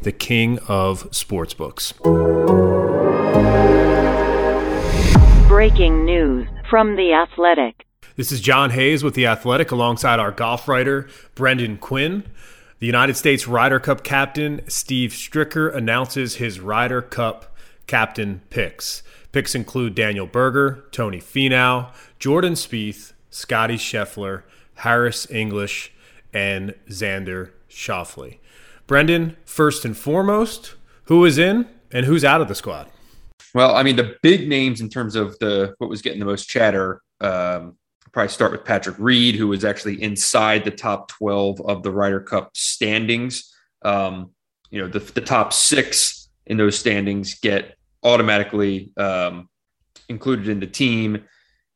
the king of sportsbooks. Breaking news from The Athletic. This is John Hayes with The Athletic alongside our golf writer, Brendan Quinn. The United States Ryder Cup captain, Steve Stricker, announces his Ryder Cup captain picks. Picks include Daniel Berger, Tony Finau, Jordan Spieth, Scottie Scheffler, Harris English, and Xander Schauffele. Brendan, first and foremost, who is in and who's out of the squad? Well, I mean, the big names in terms of the what was getting the most chatter. Um, probably start with Patrick Reed, who was actually inside the top twelve of the Ryder Cup standings. Um, you know, the, the top six in those standings get automatically um, included in the team.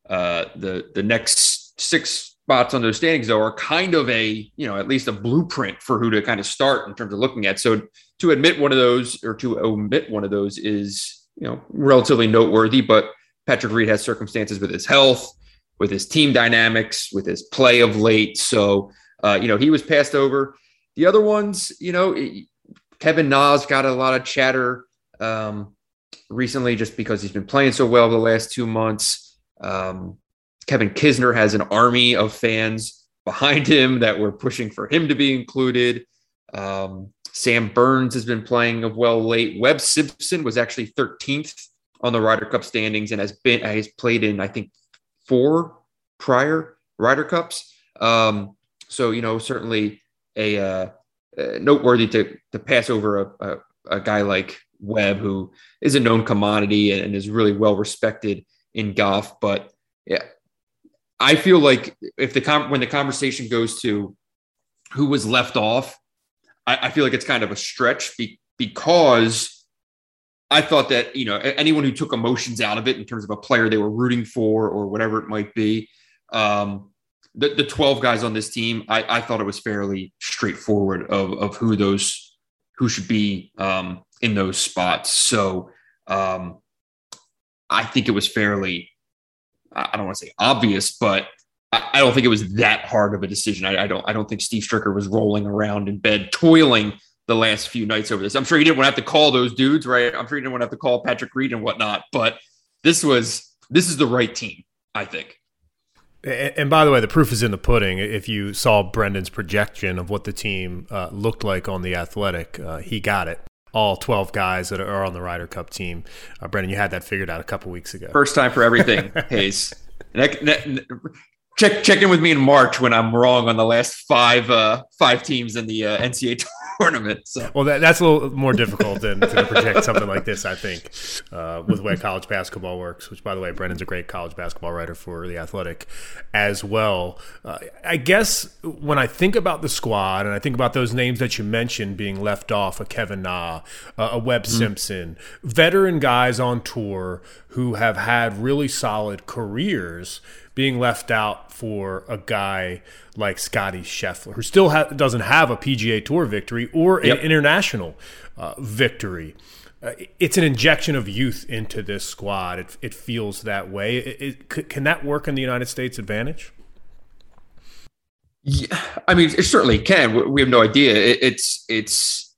Uh, the the next six spots on though are kind of a you know at least a blueprint for who to kind of start in terms of looking at. So to admit one of those or to omit one of those is you know relatively noteworthy but patrick reed has circumstances with his health with his team dynamics with his play of late. So uh, you know he was passed over. The other ones you know kevin na's got a lot of chatter um, recently just because he's been playing so well the last two months. Um, Kevin Kisner has an army of fans behind him that were pushing for him to be included. Um, Sam Burns has been playing of well late. Webb Simpson was actually 13th on the Ryder Cup standings and has been has played in I think four prior Ryder Cups. Um, so you know certainly a uh, uh, noteworthy to to pass over a, a, a, guy like Webb who is a known commodity and, and is really well respected in golf. But yeah, I feel like if the com- when the conversation goes to who was left off, I, I feel like it's kind of a stretch be- because I thought that you know anyone who took emotions out of it in terms of a player they were rooting for or whatever it might be, um, the, the 12 guys on this team, I, I thought it was fairly straightforward of, of who those who should be um, in those spots. So um, I think it was fairly I don't want to say obvious, but I don't think it was that hard of a decision. I, I, don't. I don't think Steve Stricker was rolling around in bed toiling the last few nights over this. I'm sure he didn't want to have to call those dudes, right? I'm sure he didn't want to have to call Patrick Reed and whatnot. But this was this is the right team, I think. And by the way, the proof is in the pudding. If you saw Brendan's projection of what the team uh, looked like on the Athletic, uh, he got it all 12 guys that are on the Ryder Cup team. Uh, Brendan, you had that figured out a couple weeks ago. First time for everything, Hayes. check check in with me in March when I'm wrong on the last five uh, five teams in the uh, NCAA tournament. So. Well, that, that's a little more difficult than to project something like this, I think, uh, with the way college basketball works. Which, by the way, Brendan's a great college basketball writer for the Athletic as well. Uh, I guess when I think about the squad and I think about those names that you mentioned being left off, a Kevin Na, a Webb mm-hmm. Simpson, veteran guys on tour who have had really solid careers being left out for a guy like Scottie Scheffler, who still ha- doesn't have a PGA Tour victory or yep. an international uh, victory. Uh, it's an injection of youth into this squad. It, it feels that way. It, it, can that work in the United States advantage? Yeah, I mean, it certainly can. We have no idea. it's it's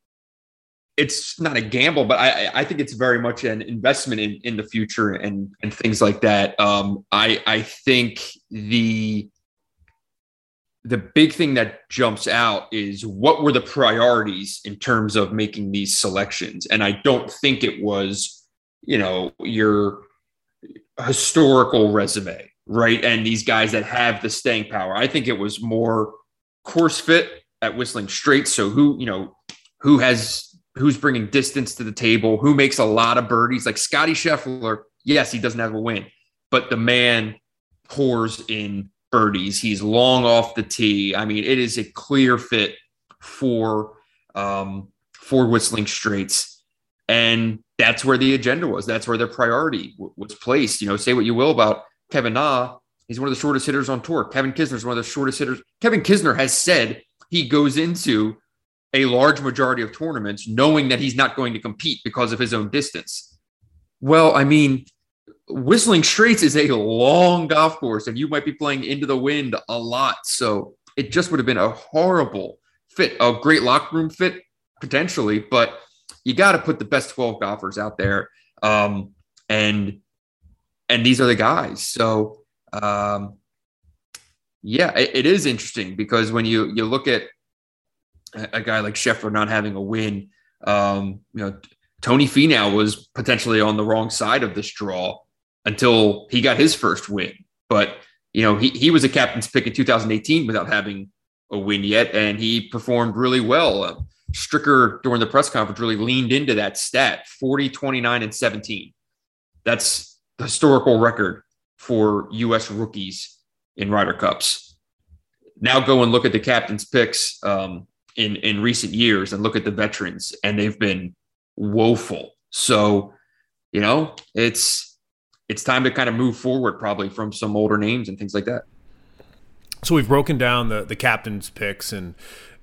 it's not a gamble, but I, I think it's very much an investment in, in the future and, and things like that. Um, I, I think the, the big thing that jumps out is what were the priorities in terms of making these selections? And I don't think it was, you know, your historical resume, right? And these guys that have the staying power. I think it was more course fit at Whistling Straits. So who, you know, who has who's bringing distance to the table, who makes a lot of birdies. Like Scottie Scheffler, yes, he doesn't have a win, but the man pours in birdies. He's long off the tee. I mean, it is a clear fit for um, for Whistling Straits, and that's where the agenda was. That's where their priority w- was placed. You know, say what you will about Kevin Na. He's one of the shortest hitters on tour. Kevin Kisner is one of the shortest hitters. Kevin Kisner has said he goes into a large majority of tournaments knowing that he's not going to compete because of his own distance. Well, I mean, Whistling Straits is a long golf course, and you might be playing into the wind a lot. So it just would have been a horrible fit, a great locker room fit potentially, but you got to put the best 12 golfers out there. Um, and and these are the guys. So um, yeah, it, it is interesting because when you you look at a guy like Scheffler not having a win, um, you know, Tony Finau was potentially on the wrong side of this draw until he got his first win. But you know, he he was a captain's pick in 2018 without having a win yet, and he performed really well. Uh, Stricker during the press conference really leaned into that stat 40, 29, and 17. That's the historical record for U.S. rookies in Ryder Cups. Now go and look at the captain's picks um, in, in recent years and look at the veterans, and they've been woeful. So, you know, it's it's time to kind of move forward probably from some older names and things like that. So we've broken down the the captain's picks and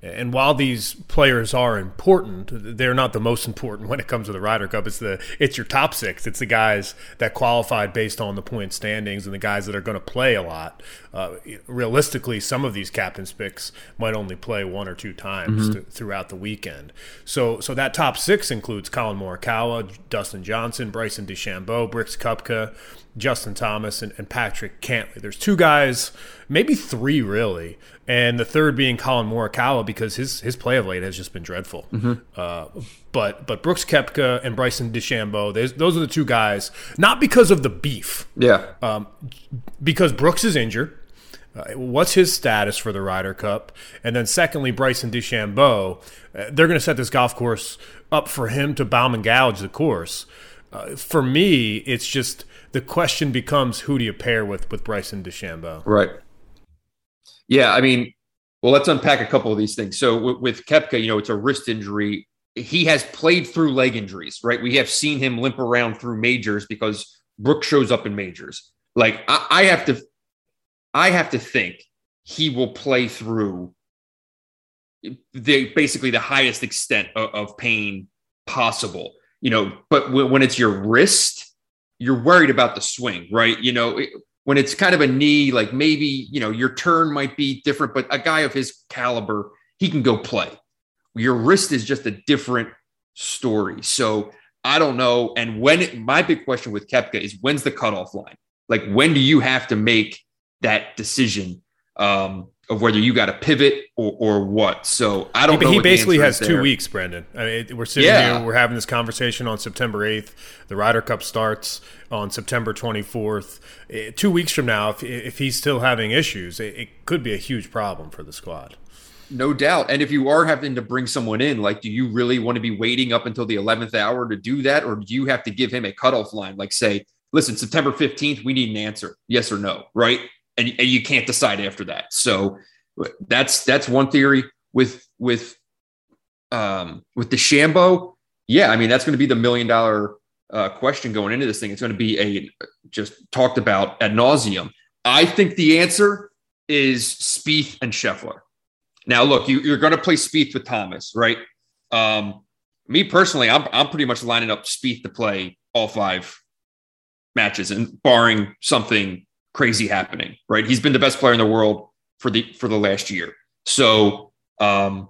and while these players are important, they're not the most important when it comes to the Ryder Cup. It's the it's your top six. It's the guys that qualified based on the point standings and the guys that are going to play a lot. Uh, realistically, some of these captains picks might only play one or two times mm-hmm. th- throughout the weekend. So so that top six includes Collin Morikawa, Dustin Johnson, Bryson DeChambeau, Brooks Koepka. Justin Thomas and, and, Patrick Cantlay. There's two guys, maybe three really, and the third being Collin Morikawa because his his play of late has just been dreadful. Mm-hmm. Uh, but but Brooks Koepka and Bryson DeChambeau, those are the two guys. Not because of the beef, yeah, um, because Brooks is injured. Uh, what's his status for the Ryder Cup? And then secondly, Bryson DeChambeau, uh, they're going to set this golf course up for him to bomb and gouge the course. Uh, for me, it's just the question becomes who do you pair with with Bryson DeChambeau? Right. Yeah, I mean, well, let's unpack a couple of these things. So with, with Koepka, you know, it's a wrist injury. He has played through leg injuries, right? We have seen him limp around through majors because Brooke shows up in majors. Like I, I have to, I have to think he will play through the basically the highest extent of, of pain possible. You know, but when, when it's your wrist you're worried about the swing, right? You know, it, when it's kind of a knee, like maybe, you know, your turn might be different, but a guy of his caliber, he can go play. Your wrist is just a different story. So I don't know. And when it, my big question with Koepka is when's the cutoff line? Like, when do you have to make that decision? Um, of whether you got to pivot or, or what. So I don't know. He basically has two weeks, Brendan. I mean, we're sitting yeah. here, we're having this conversation on September 8th. The Ryder Cup starts on September 24th. Eh, two weeks from now, if, if he's still having issues, it, it could be a huge problem for the squad. No doubt. And if you are having to bring someone in, like, do you really want to be waiting up until the 11th hour to do that? Or do you have to give him a cutoff line? Like, say, listen, September 15th, we need an answer, yes or no, right? And, and you can't decide after that. So that's that's one theory with with um, with DeChambeau. Yeah, I mean that's going to be the million dollar uh, question going into this thing. It's going to be a just talked about ad nauseum. I think the answer is Spieth and Scheffler. Now, look, you, are going to play Spieth with Thomas, right? Um, me personally, I'm, I'm pretty much lining up Spieth to play all five matches, and barring something crazy happening, right? He's been the best player in the world for the for the last year. So um,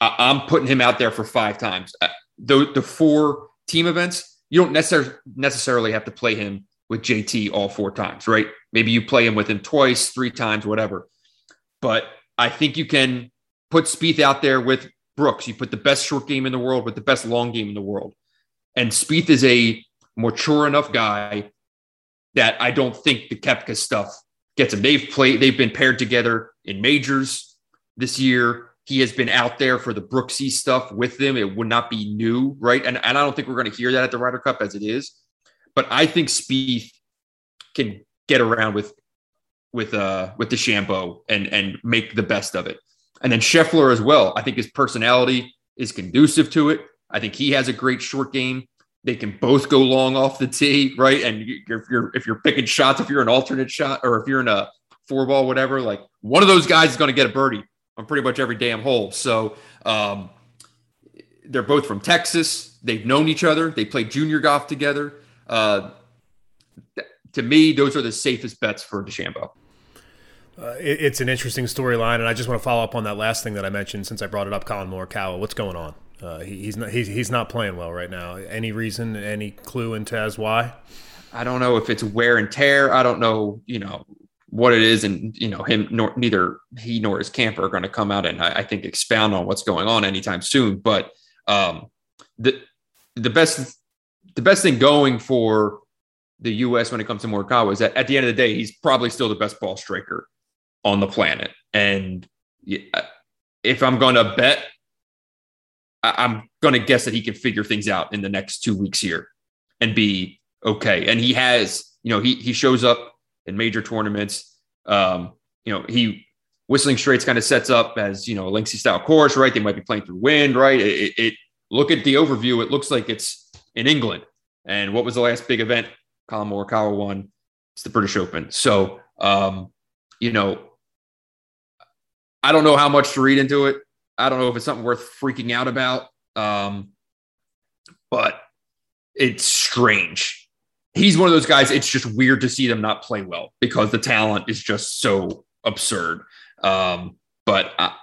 I, am putting him out there for five times. Uh, the the four team events, you don't necessarily necessarily have to play him with JT all four times, right? Maybe you play him with him twice, three times, whatever. But I think you can put Spieth out there with Brooks. You put the best short game in the world with the best long game in the world. And Spieth is a mature enough guy that I don't think the Koepka stuff gets him. They've played, they've been paired together in majors this year. He has been out there for the Brooksy stuff with them. It would not be new, right? And, and I don't think we're going to hear that at the Ryder Cup as it is. But I think Spieth can get around with with uh with DeChambeau and and make the best of it. And then Scheffler as well. I think his personality is conducive to it. I think he has a great short game. They can both go long off the tee, right? And you're, you're if you're picking shots, if you're an alternate shot or if you're in a four ball, whatever, like one of those guys is going to get a birdie on pretty much every damn hole. So um, they're both from Texas. They've known each other. They played junior golf together. Uh, to me, those are the safest bets for DeChambeau. Uh, it, it's an interesting storyline, and I just want to follow up on that last thing that I mentioned since I brought it up. Collin Morikawa, what's going on? Uh, he, he's not he's, he's not playing well right now. Any reason? Any clue into as why? I don't know if it's wear and tear. I don't know, you know, what it is, and you know, him nor neither he nor his camper are going to come out and I, I, think expound on what's going on anytime soon. But um, the the best the best thing going for the U.S. when it comes to Morikawa is that at the end of the day, he's probably still the best ball striker on the planet. And if I'm going to bet, I'm going to guess that he can figure things out in the next two weeks here and be okay. And he has, you know, he he shows up in major tournaments. Um, you know, he Whistling Straits kind of sets up as you know a Linksy style course, right? They might be playing through wind, right? It, it look at the overview; it looks like it's in England. And what was the last big event Collin Morikawa won? It's the British Open. So, um, you know, I don't know how much to read into it. I don't know if it's something worth freaking out about. Um, but it's strange. He's one of those guys. It's just weird to see them not play well because the talent is just so absurd. Um, but I,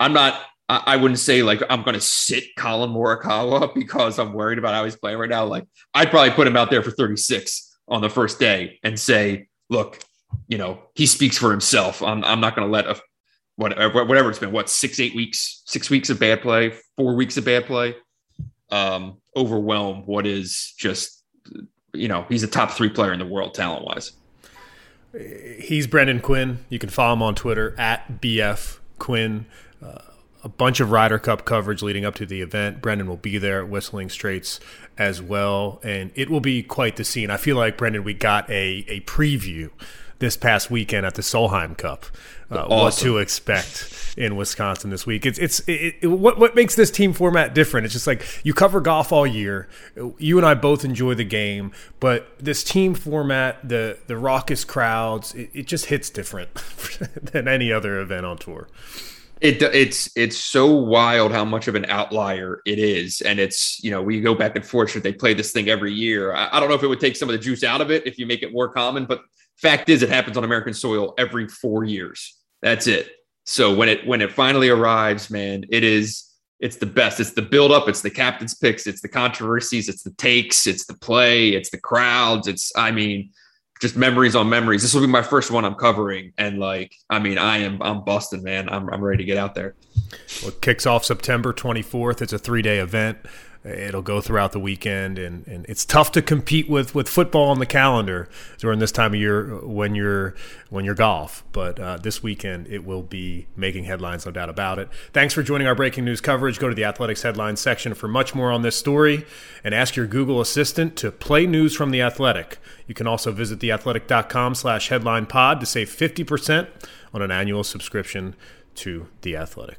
am not. I, I, wouldn't say like I'm going to sit Collin Morikawa because I'm worried about how he's playing right now. Like I'd probably put him out there for 36 on the first day and say, look, you know, he speaks for himself. I'm, I'm not going to let a whatever, whatever it's been, what, six, eight weeks, six weeks of bad play, four weeks of bad play, um, overwhelm what is just, you know, he's a top three player in the world talent wise. He's Brendan Quinn. You can follow him on Twitter at BF Quinn. Uh, a bunch of Ryder Cup coverage leading up to the event. Brendan will be there at Whistling Straits as well, and it will be quite the scene. I feel like Brendan, we got a a preview this past weekend at the Solheim Cup. Uh, awesome. What to expect in Wisconsin this week? It's it's it, it, what what makes this team format different. It's just like you cover golf all year. You and I both enjoy the game, but this team format, the the raucous crowds, it, it just hits different than any other event on tour. It it's it's so wild how much of an outlier it is, and it's you know we go back and forth. Should they play this thing every year? I, I don't know if it would take some of the juice out of it if you make it more common, but fact is it happens on American soil every four years. That's it. So when it when it finally arrives, man, it is it's the best. It's the build up, it's the captain's picks, it's the controversies, it's the takes, it's the play, it's the crowds. It's I mean, just memories on memories. This will be my first one I'm covering, and like, I mean, I am I'm busted, man. I'm I'm ready to get out there. Well, it kicks off September 24th. It's a three day event. It'll go throughout the weekend, and, and it's tough to compete with, with football on the calendar during this time of year when you're when you're golf. But uh, this weekend, it will be making headlines, no doubt about it. Thanks for joining our breaking news coverage. Go to the athletics headlines section for much more on this story, and ask your Google Assistant to play news from the Athletic. You can also visit theathletic.com/slash headline pod to save fifty percent on an annual subscription to the Athletic.